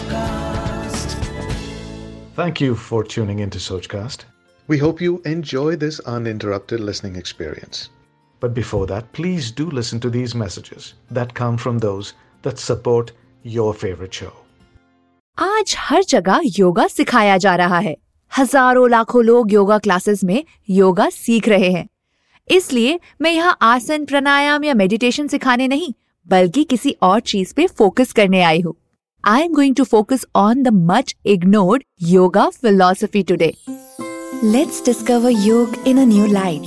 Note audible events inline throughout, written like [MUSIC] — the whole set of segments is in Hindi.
Sochcast. Thank you for tuning into Sochcast. We hope you enjoy this uninterrupted listening experience. But before that, please do listen to these messages that come from those that support your favorite show. आज हर जगह योगा सिखाया जा रहा है हज़ारों लाखों लोग योगा क्लासेस में योगा सीख रहे हैं इसलिए मैं यहाँ आसन प्राणायाम या मेडिटेशन सिखाने नहीं बल्कि किसी और चीज़ पे फोकस करने आई हूँ I am going to focus on the much ignored yoga philosophy today let's discover yog in a new light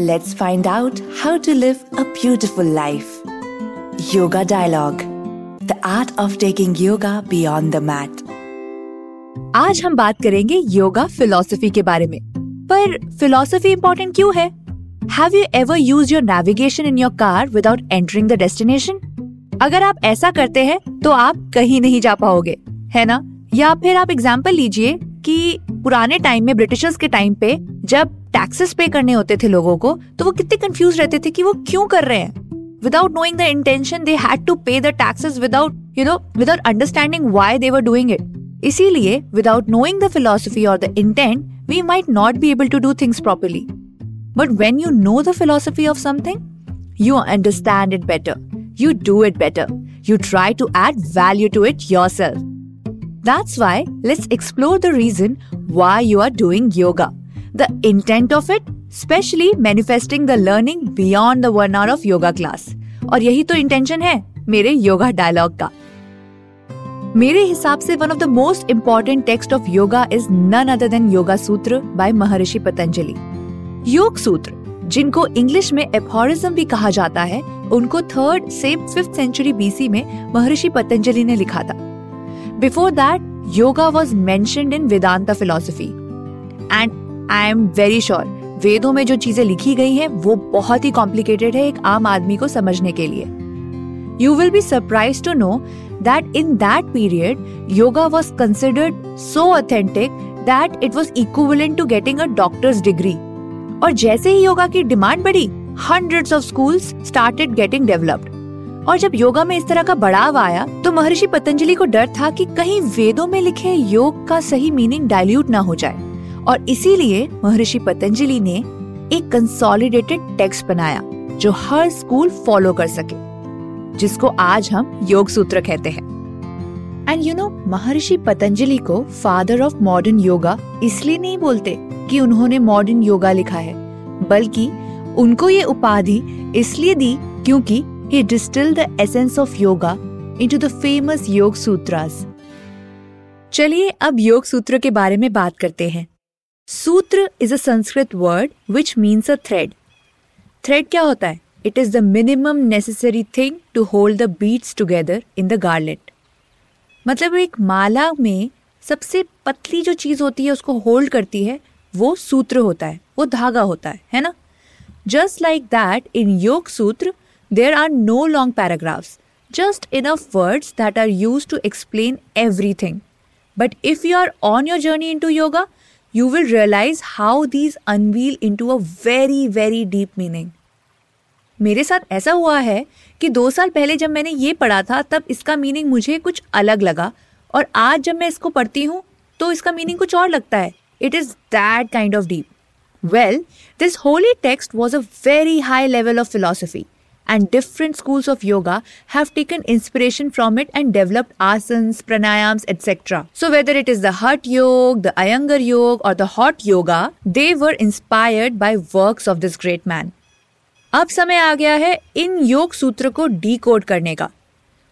let's find out how to live a beautiful life yoga dialogue the art of taking yoga beyond the mat आज हम बात करेंगे योगा फिलॉसफी के बारे में। पर फिलॉसफी इंपॉर्टेंट क्यों है? Have you ever use your navigation in your car without entering the destination अगर आप ऐसा करते हैं तो आप कहीं नहीं जा पाओगे, है ना? या फिर आप एग्ज़ाम्पल लीजिए कि पुराने टाइम में ब्रिटिशर्स के टाइम पे जब टैक्सेस पे करने होते थे लोगों को तो वो कितने कंफ्यूज रहते थे कि वो क्यों कर रहे हैं? Without knowing the intention they had to pay the taxes without you know without understanding why they were doing it इसीलिए विदाउट नोइंग द फिलोसफी और the intent we might not be able to do things properly but when you know the philosophy of something you understand it better you do it better you try to add value to it yourself. That's why, let's explore the reason why you are doing yoga. The intent of it specially manifesting the learning beyond the one hour of yoga class और यही तो इंटेंशन है, मेरे योगा डायलॉग का. मेरे हिसाब से one of the most important text of yoga is none other than yoga sutra by Maharshi Patanjali योग सूत्र जिनको इंग्लिश में एफोरिज्म भी कहा जाता है, उनको थर्ड से फिफ्थ सेंचुरी बीसी में महर्षि पतंजलि ने लिखा था। Before that yoga was mentioned in Vedanta philosophy and I am very sure वेदों में जो चीज़ें लिखी गई हैं, वो बहुत ही कॉम्प्लिकेटेड है एक आम आदमी को समझने के लिए। You will be surprise to know that in that period yoga was considered so authentic that it was equivalent to getting a doctor's degree और जैसे ही योगा की डिमांड बढ़ी hundred of school started getting developed और जब योगा में इस तरह का बढ़ाव आया तो महर्षि पतंजलि को डर था कि कहीं वेदों में लिखे योग का सही मीनिंग डाइल्यूट ना हो जाए। और इसीलिए महर्षि पतंजलि ने एक कंसोलिडेटेड टेक्स्ट बनाया, जो हर स्कूल फॉलो कर सके, जिसको आज हम योग सूत्र कहते हैं। एंड यू नो महर्षि पतंजलि को फादर ऑफ़ मॉडर्न योगा इसलिए नहीं बोलते कि उन्होंने मॉडर्न योगा लिखा है बल्कि उनको ये उपाधि इसलिए दी क्योंकि he distilled the essence of yoga into the famous योग सूत्रास चलिए अब योग सूत्र के बारे में बात करते हैं sutra is a Sanskrit word which means a thread thread क्या होता है it is the minimum necessary thing to hold the beads together in the garland मतलब एक माला में सबसे पतली जो चीज़ होती है, उसको होल्ड करती है, वो सूत्र होता है, वो धागा होता है है ना just like that in yog sutra there are no long paragraphs just enough words that are use to explain everything but if you are on your journey into yoga you will realize how these unveil into a very very deep meaning. मेरे साथ ऐसा हुआ है कि दो साल पहले जब मैंने ये पढ़ा था, तब इसका मीनिंग मुझे कुछ अलग लगा और आज जब मैं इसको पढ़ती हूँ तो इसका मीनिंग कुछ और लगता है। It is that kind of deep well this holy text was a very high level of philosophy and different schools of yoga have taken inspiration from it and developed asan pranayam et cetera so whether it is the hatha yog the Iyengar yog और the hot yoga they were inspired by work of this great man अब समय आ गया है इन योग सूत्र को डी करने का।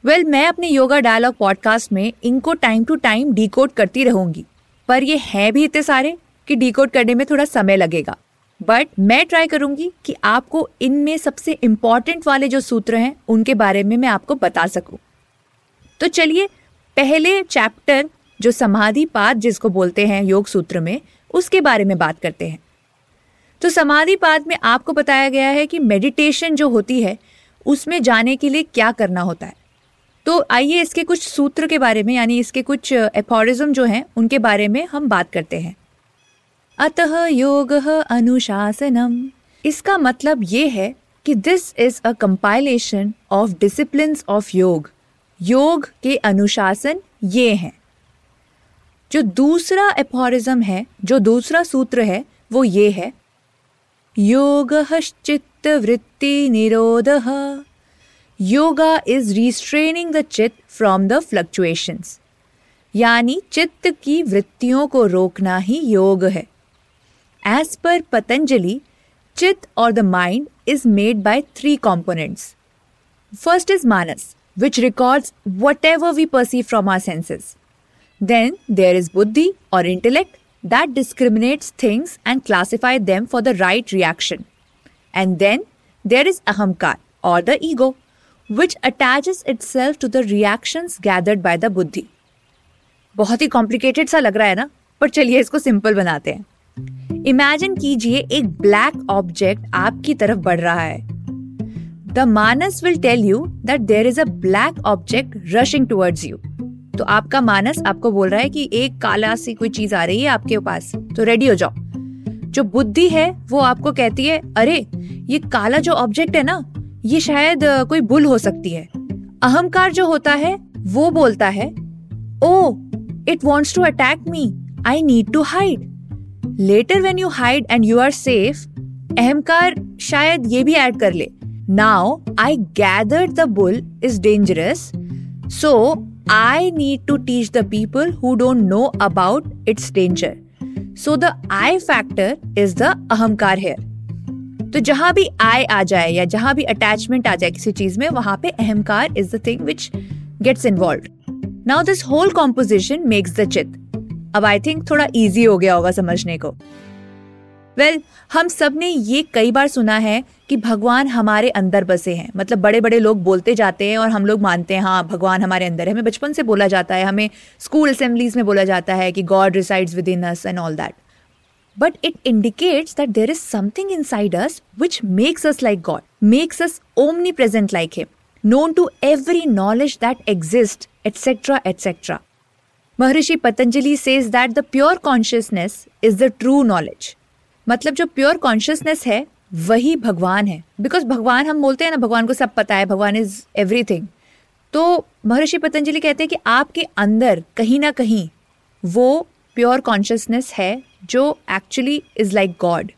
वेल well, मैं अपने योगा डायलॉग पॉडकास्ट में इनको टाइम टू टाइम डी करती रहूँगी। पर ये है भी इतने सारे कि डी करने में थोड़ा समय लगेगा। बट मैं ट्राई करूँगी कि आपको इनमें सबसे इंपॉर्टेंट वाले जो सूत्र हैं उनके बारे में मैं आपको बता सकूँ। तो चलिए पहले चैप्टर जो समाधि पाद जिसको बोलते हैं योग सूत्र में उसके बारे में बात करते हैं। तो समाधि पाद में आपको बताया गया है कि मेडिटेशन जो होती है, उसमें जाने के लिए क्या करना होता है? तो आइए इसके कुछ सूत्र के बारे में, यानी इसके कुछ एफोरिज्म जो हैं, उनके बारे में हम बात करते हैं। अतः योग अनुशासनम। इसका मतलब ये है कि this is a compilation of discipline of yog. योग के अनुशासन ये हैं। जो दूसरा एपोरिज्म है, जो दूसरा सूत्र है, वो ये है योग चित्त वृत्ति निरोध yoga is restraining the chitta from the fluctuations यानी चित्त की वृत्तियों को रोकना ही योग है। As per Patanjali chitta or the mind is made by three components first is manas which records whatever we perceive from our senses then there is buddhi or intellect that discriminates things and classify them for the right reaction. And then there is ahamkar or the ego, which attaches itself to the reactions gathered by the buddhi. बहुत ही कॉम्प्लिकेटेड सा लग रहा है ना पर चलिए इसको सिंपल बनाते हैं इमेजिन कीजिए एक ब्लैक ऑब्जेक्ट आपकी तरफ़ बढ़ रहा है the manas will tell you that there is a black object rushing towards you तो आपका मानस आपको बोल रहा है कि एक काला सी कोई चीज़ आ रही है आपके पास तो रेडी हो जाओ। जो बुद्धि है, वो आपको कहती है, अरे, ये काला जो ऑब्जेक्ट है ना, ये शायद कोई बुल हो सकती है। अहंकार जो होता है, वो बोलता है ओ it wants to attack me I need to hide later when you hide and you are safe अहंकार शायद ये भी ऐड कर ले। Now I gather the bull is dangerous so I need to teach the people who don't know about its danger. So the I factor is the अहंकार here. तो जहाँ भी आई आ जाए या जहाँ भी अटैचमेंट आ जाए किसी चीज़ में, वहाँ पे ahankar is the thing which gets involve now this whole composition makes the chit अब आई थिंक थोड़ा इजी हो गया होगा समझने को वेल well, हम सबने ये कई बार सुना है कि भगवान हमारे अंदर बसे हैं। मतलब बड़े बड़े लोग बोलते जाते हैं और हम लोग मानते हैं हाँ भगवान हमारे अंदर है। हमें बचपन से बोला जाता है हमें स्कूल असेंबलीज में बोला जाता है कि God resides within us and all that but it indicates that there is something inside us which makes us like God makes us omnipresent like him known to every knowledge that exist etcetera etcetera Maharishi Patanjali says that the pure consciousness is the true knowledge. मतलब जो प्योर कॉन्शियसनेस है, वही भगवान है। बिकॉज़ भगवान हम बोलते हैं ना, भगवान को सब पता है, भगवान इज़ एवरीथिंग तो महर्षि पतंजलि कहते हैं कि आपके अंदर कहीं ना कहीं वो प्योर कॉन्शियसनेस है जो actually is like God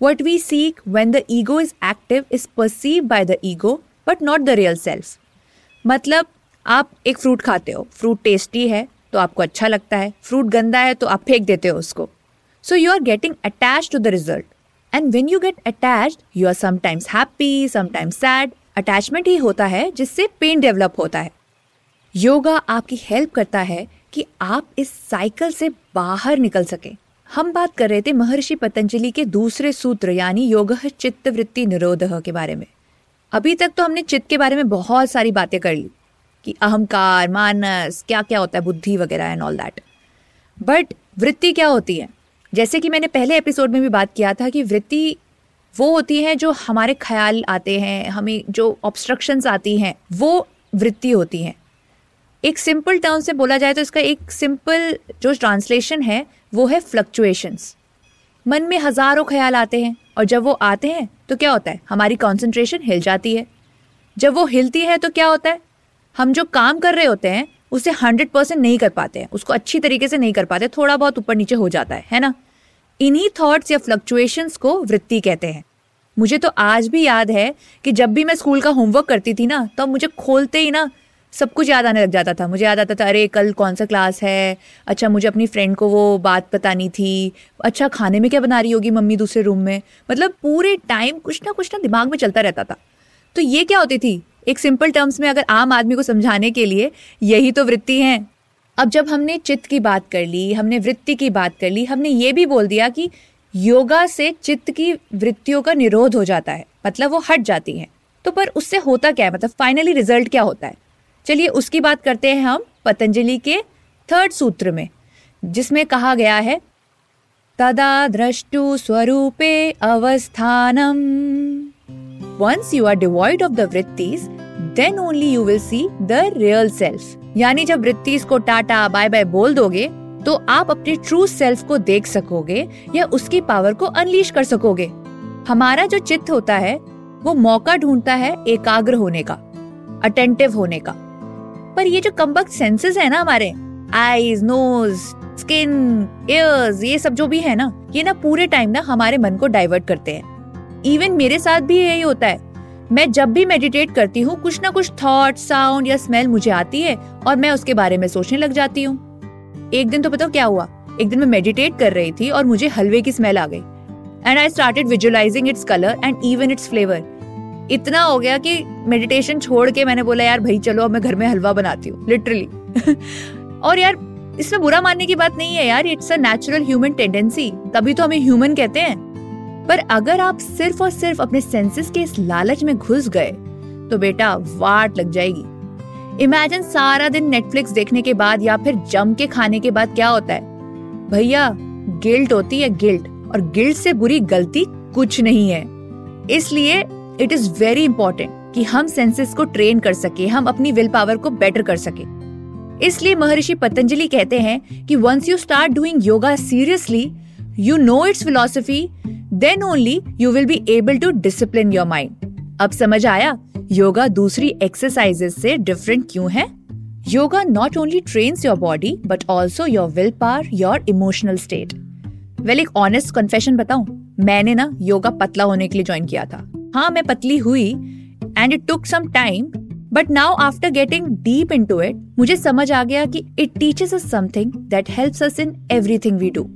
what we seek when the ego is active is perceive by the ego but not the real self मतलब आप एक फ्रूट खाते हो फ्रूट टेस्टी है तो आपको अच्छा लगता है फ्रूट गंदा है तो आप फेंक देते हो उसको। So you are getting attached to the result. And when you get attach you are sometimes happy, sometimes sad. Attachment ही होता है जिससे पेन डेवलप होता है। योगा आपकी हेल्प करता है कि आप इस साइकिल से बाहर निकल सके। हम बात कर रहे थे महर्षि पतंजलि के दूसरे सूत्र यानी योग चित्त वृत्ति निरोध के बारे में। अभी तक तो हमने चित्त के बारे में बहुत सारी बातें कर ली कि अहंकार मानस क्या क्या होता है बुद्धि वगैरह एंड ऑल दैट बट वृत्ति क्या होती है? जैसे कि मैंने पहले एपिसोड में भी बात किया था कि वृत्ति वो होती है जो हमारे ख्याल आते हैं, हमें जो ऑब्स्ट्रक्शंस आती हैं, वो वृत्ति होती हैं। एक सिंपल टर्म से बोला जाए तो इसका एक सिंपल जो ट्रांसलेशन है, वो है फ्लक्चुएशंस मन में हज़ारों ख्याल आते हैं और जब वो आते हैं तो क्या होता है? हमारी कॉन्सेंट्रेशन हिल जाती है। जब वो हिलती है तो क्या होता है? हम जो काम कर रहे होते हैं उसे हंड्रेड परसेंट नहीं कर पाते हैं। उसको अच्छी तरीके से नहीं कर पाते, थोड़ा बहुत ऊपर नीचे हो जाता है है ना? इन्हीं थॉट्स या फ्लक्चुएशंस को वृत्ति कहते हैं। मुझे तो आज भी याद है कि जब भी मैं स्कूल का होमवर्क करती थी ना तो मुझे खोलते ही ना सब कुछ याद आने लग जाता था। मुझे याद आता था, अरे, कल कौन सा क्लास है? अच्छा मुझे अपनी फ्रेंड को वो बात बतानी थी। अच्छा खाने में क्या बना रही होगी मम्मी दूसरे रूम में? मतलब पूरे टाइम कुछ ना कुछ ना दिमाग में चलता रहता था। तो ये क्या होती थी? एक सिंपल टर्म्स में अगर आम आदमी को समझाने के लिए यही तो वृत्ति है। अब जब हमने चित्त की बात कर ली, हमने वृत्ति की बात कर ली, हमने ये भी बोल दिया कि योगा से चित्त की वृत्तियों का निरोध हो जाता है मतलब वो हट जाती हैं। तो पर उससे होता क्या है? मतलब फाइनली रिज़ल्ट क्या होता है? चलिए उसकी बात करते हैं हम पतंजलि के थर्ड सूत्र में, जिसमें कहा गया है, तदा द्रष्टु स्वरूपे अवस्थानम। Once you are devoid of the vrittis then only you will see the real self यानी जब वृत्ति को टाटा बाय बाय बोल दोगे तो आप अपने ट्रू सेल्फ को देख सकोगे या उसकी पावर को अनलीश कर सकोगे। हमारा जो चित्त होता है, वो मौका ढूंढता है एकाग्र होने का अटेंटिव होने का। पर ये जो कम्बक सेंसेस है ना हमारे आईज नोज़ स्किन ये सब जो भी है ना, ये ना पूरे टाइम ना हमारे मन को डाइवर्ट करते हैं। इवन मेरे साथ भी यही होता है। मैं जब भी मेडिटेट करती हूँ, कुछ ना कुछ थॉट साउंड या स्मेल मुझे आती है और मैं उसके बारे में सोचने लग जाती हूँ। एक दिन तो बताओ क्या हुआ? एक दिन मैं मेडिटेट कर रही थी और मुझे हलवे की स्मेल आ गई। And I started visualising its colour and even its flavour इतना हो गया कि मेडिटेशन छोड़ के मैंने बोला, यार भाई चलो, अब मैं घर में हलवा बनाती हूँ लिटरली [LAUGHS] और यार, इसमें बुरा मानने की बात नहीं है यार it's a natural human tendency तभी तो हमें ह्यूमन कहते हैं। पर अगर आप सिर्फ़ और सिर्फ़ अपने सेंसेस के इस लालच में घुस गए तो बेटा वाट लग जाएगी। इमेजिन सारा दिन नेटफ्लिक्स देखने के बाद या फिर जम के खाने के बाद क्या होता है? भैया गिल्ट होती है गिल्ट और गिल्ट से बुरी गलती कुछ नहीं है। इसलिए इट इज़ वेरी इंपॉर्टेंट कि हम सेंसेस को ट्रेन कर सके, हम अपनी विल पावर को बेटर कर सके। इसलिए महर्षि पतंजलि कहते हैं कि once you start doing yoga seriously you know it's philosophy then only you will be able to discipline your mind अब समझ आया? योगा दूसरी एक्सरसाइजेस से डिफरेंट क्यों है? Yoga not only trains your body but also your willpower your emotional state well एक ऑनेस्ट कन्फेशन बताऊँ। मैंने ना योगा पतला होने के लिए ज्वाइन किया था। हाँ मैं पतली हुई and it took some time but now after getting deep into it मुझे समझ आ गया कि it teaches us something that helps us in everything we do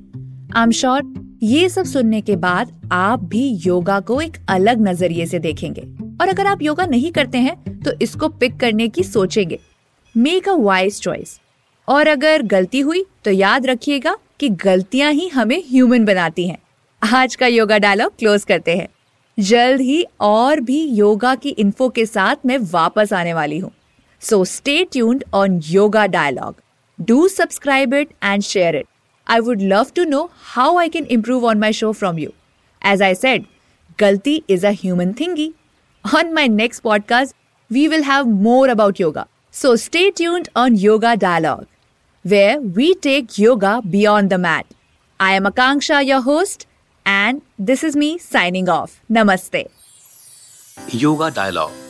I am sure ये सब सुनने के बाद आप भी योगा को एक अलग नज़रिए से देखेंगे। और अगर आप योगा नहीं करते हैं तो इसको पिक करने की सोचेंगे। मेक अ वाइज चॉइस और अगर गलती हुई तो याद रखिएगा कि गलतियाँ ही हमें ह्यूमन बनाती हैं। आज का योगा डायलॉग क्लोज करते हैं। जल्द ही और भी योगा की इन्फो के साथ मैं वापस आने वाली हूँ। So stay tuned on Yoga Dialogue do subscribe it and share it I would love to know how I can improve on my show from you. As I said, Galti is a human thingy. On my next podcast, we will have more about yoga. So stay tuned on Yoga Dialogue, where we take yoga beyond the mat. I am Akanksha, your host, and this is me signing off. Namaste. Yoga Dialogue